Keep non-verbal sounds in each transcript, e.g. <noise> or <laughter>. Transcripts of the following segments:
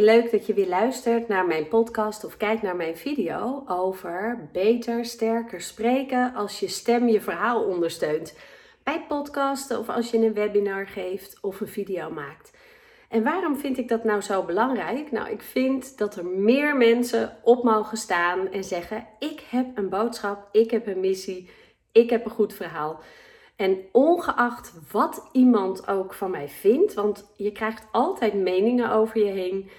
Leuk dat je weer luistert naar mijn podcast of kijkt naar mijn video over beter, sterker spreken als je stem je verhaal ondersteunt. Bij podcasten of als je een webinar geeft of een video maakt. En waarom vind ik dat nou zo belangrijk? Nou, ik vind dat er meer mensen op mogen staan en zeggen: Ik heb een boodschap, ik heb een missie, ik heb een goed verhaal. En ongeacht wat iemand ook van mij vindt, want je krijgt altijd meningen over je heen.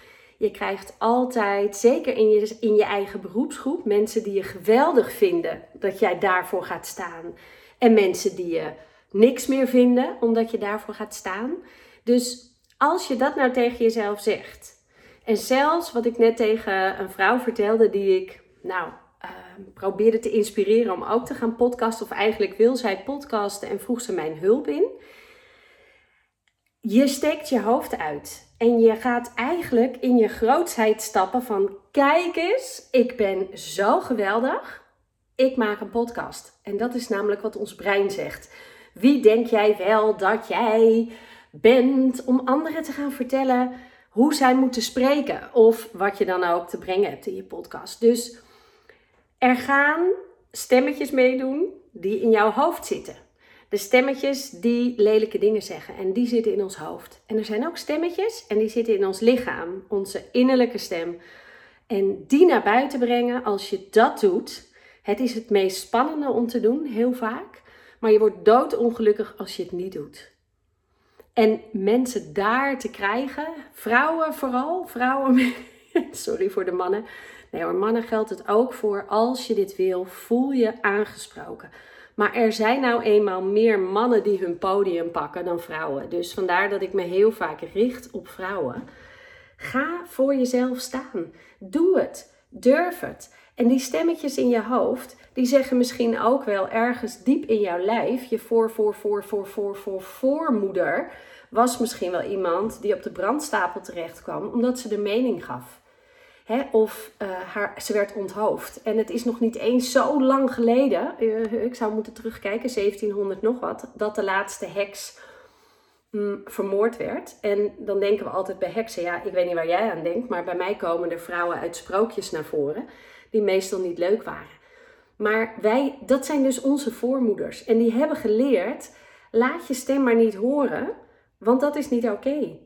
Je krijgt altijd, zeker in je, in je eigen beroepsgroep, mensen die je geweldig vinden dat jij daarvoor gaat staan. En mensen die je niks meer vinden omdat je daarvoor gaat staan. Dus als je dat nou tegen jezelf zegt. En zelfs wat ik net tegen een vrouw vertelde die ik, nou, uh, probeerde te inspireren om ook te gaan podcasten. Of eigenlijk wil zij podcasten en vroeg ze mijn hulp in. Je steekt je hoofd uit en je gaat eigenlijk in je grootsheid stappen van kijk eens, ik ben zo geweldig. Ik maak een podcast. En dat is namelijk wat ons brein zegt. Wie denk jij wel dat jij bent om anderen te gaan vertellen hoe zij moeten spreken of wat je dan ook te brengen hebt in je podcast. Dus er gaan stemmetjes meedoen die in jouw hoofd zitten. De stemmetjes die lelijke dingen zeggen en die zitten in ons hoofd. En er zijn ook stemmetjes en die zitten in ons lichaam, onze innerlijke stem. En die naar buiten brengen, als je dat doet, het is het meest spannende om te doen, heel vaak. Maar je wordt doodongelukkig als je het niet doet. En mensen daar te krijgen, vrouwen vooral, vrouwen, <laughs> sorry voor de mannen. Nee hoor, mannen geldt het ook voor. Als je dit wil, voel je aangesproken. Maar er zijn nou eenmaal meer mannen die hun podium pakken dan vrouwen. Dus vandaar dat ik me heel vaak richt op vrouwen. Ga voor jezelf staan. Doe het. Durf het. En die stemmetjes in je hoofd, die zeggen misschien ook wel ergens diep in jouw lijf, je voor, voor, voor, voor, voor, voor, voormoeder, was misschien wel iemand die op de brandstapel terecht kwam omdat ze de mening gaf. Hè, of uh, haar, ze werd onthoofd. En het is nog niet eens zo lang geleden, uh, ik zou moeten terugkijken, 1700 nog wat, dat de laatste heks mm, vermoord werd. En dan denken we altijd bij heksen, ja, ik weet niet waar jij aan denkt, maar bij mij komen er vrouwen uit sprookjes naar voren die meestal niet leuk waren. Maar wij, dat zijn dus onze voormoeders. En die hebben geleerd, laat je stem maar niet horen, want dat is niet oké.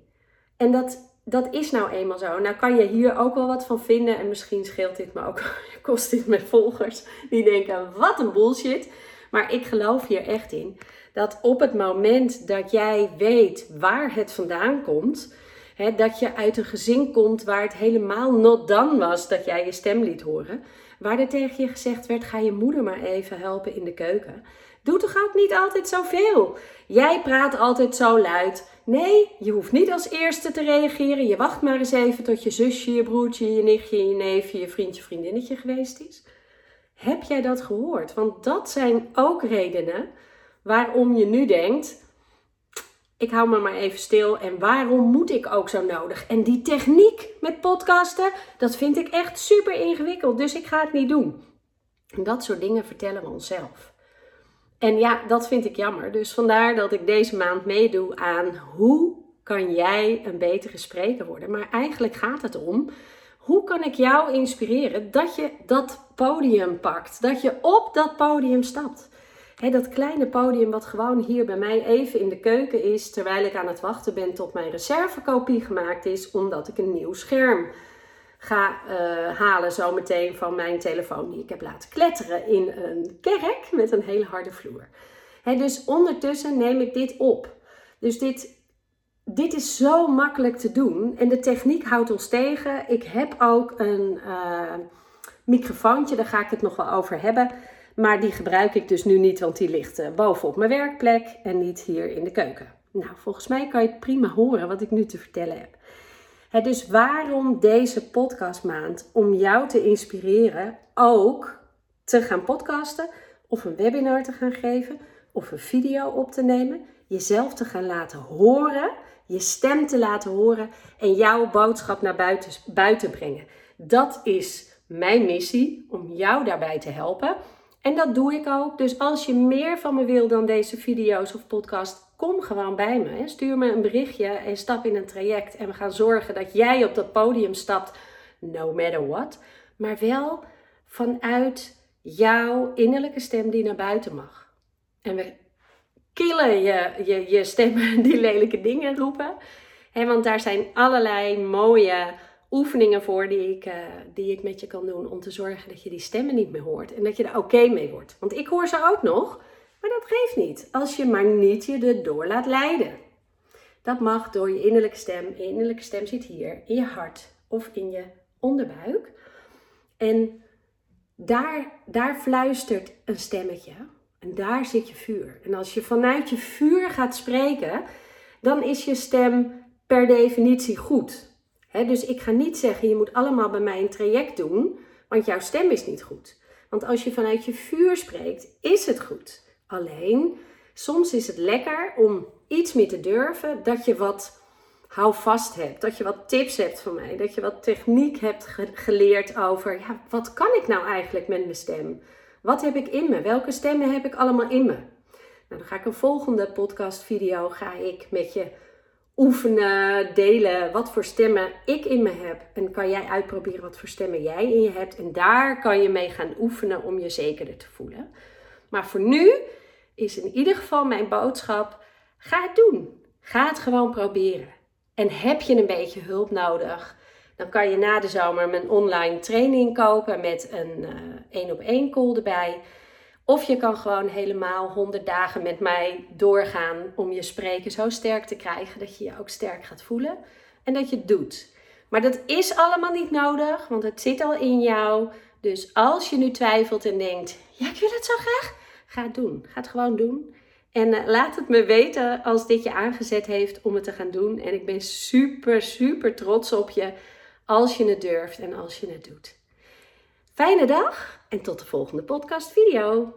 En dat, dat is nou eenmaal zo. Nou kan je hier ook wel wat van vinden. En misschien scheelt dit me ook, <laughs> kost dit met volgers. Die denken, wat een bullshit. Maar ik geloof hier echt in. Dat op het moment dat jij weet waar het vandaan komt. Hè, dat je uit een gezin komt waar het helemaal not done was dat jij je stem liet horen. Waar er tegen je gezegd werd, ga je moeder maar even helpen in de keuken. Doe toch ook niet altijd zoveel. Jij praat altijd zo luid. Nee, je hoeft niet als eerste te reageren. Je wacht maar eens even tot je zusje, je broertje, je nichtje, je neefje, je vriendje, vriendinnetje geweest is. Heb jij dat gehoord? Want dat zijn ook redenen waarom je nu denkt: ik hou me maar even stil en waarom moet ik ook zo nodig? En die techniek met podcasten, dat vind ik echt super ingewikkeld, dus ik ga het niet doen. dat soort dingen vertellen we onszelf. En ja, dat vind ik jammer. Dus vandaar dat ik deze maand meedoe aan hoe kan jij een betere spreker worden. Maar eigenlijk gaat het om hoe kan ik jou inspireren dat je dat podium pakt, dat je op dat podium stapt. Dat kleine podium wat gewoon hier bij mij even in de keuken is, terwijl ik aan het wachten ben tot mijn reservekopie gemaakt is, omdat ik een nieuw scherm ga uh, halen zometeen van mijn telefoon die ik heb laten kletteren in een kerk met een hele harde vloer. dus ondertussen neem ik dit op. Dus dit, dit is zo makkelijk te doen en de techniek houdt ons tegen. Ik heb ook een uh, microfoontje, daar ga ik het nog wel over hebben. Maar die gebruik ik dus nu niet, want die ligt uh, boven op mijn werkplek en niet hier in de keuken. Nou, volgens mij kan je het prima horen wat ik nu te vertellen heb dus waarom deze podcastmaand? Om jou te inspireren ook te gaan podcasten of een webinar te gaan geven of een video op te nemen, jezelf te gaan laten horen, je stem te laten horen en jouw boodschap naar buiten, buiten brengen. Dat is mijn missie om jou daarbij te helpen. En dat doe ik ook. Dus als je meer van me wil dan deze video's of podcast, kom gewoon bij me. Stuur me een berichtje en stap in een traject. En we gaan zorgen dat jij op dat podium stapt, no matter what. Maar wel vanuit jouw innerlijke stem die naar buiten mag. En we killen je, je, je stemmen <laughs> die lelijke dingen roepen. He, want daar zijn allerlei mooie oefeningen voor die ik, uh, die ik met je kan doen om te zorgen dat je die stemmen niet meer hoort en dat je er oké mee wordt. Want ik hoor ze ook nog, maar dat geeft niet als je maar niet je erdoor laat leiden. Dat mag door je innerlijke stem. Je innerlijke stem zit hier in je hart of in je onderbuik. En daar, daar fluistert een stemmetje. En daar zit je vuur. En als je vanuit je vuur gaat spreken, dan is je stem per definitie goed dus ik ga niet zeggen, je moet allemaal bij mij een traject doen, want jouw stem is niet goed. Want als je vanuit je vuur spreekt, is het goed. Alleen, soms is het lekker om iets meer te durven, dat je wat houvast hebt, dat je wat tips hebt van mij, dat je wat techniek hebt geleerd over, ja, wat kan ik nou eigenlijk met mijn stem? Wat heb ik in me? Welke stemmen heb ik allemaal in me? Nou, dan ga ik een volgende podcast video ga ik met je oefenen, delen wat voor stemmen ik in me heb. En kan jij uitproberen wat voor stemmen jij in je hebt. En daar kan je mee gaan oefenen om je zekerder te voelen. Maar voor nu is in ieder geval mijn boodschap: ga het doen. Ga het gewoon proberen. En heb je een beetje hulp nodig? Dan kan je na de zomer mijn online training kopen met een één op één call erbij. Of je kan gewoon helemaal 100 dagen met mij doorgaan om je spreken zo sterk te krijgen dat je je ook sterk gaat voelen en dat je het doet. Maar dat is allemaal niet nodig, want het zit al in jou. Dus als je nu twijfelt en denkt: ja, ik wil het zo graag, ga het doen. Ga het gewoon doen. En uh, laat het me weten als dit je aangezet heeft om het te gaan doen. En ik ben super, super trots op je als je het durft en als je het doet. Fijne dag en tot de volgende podcast video.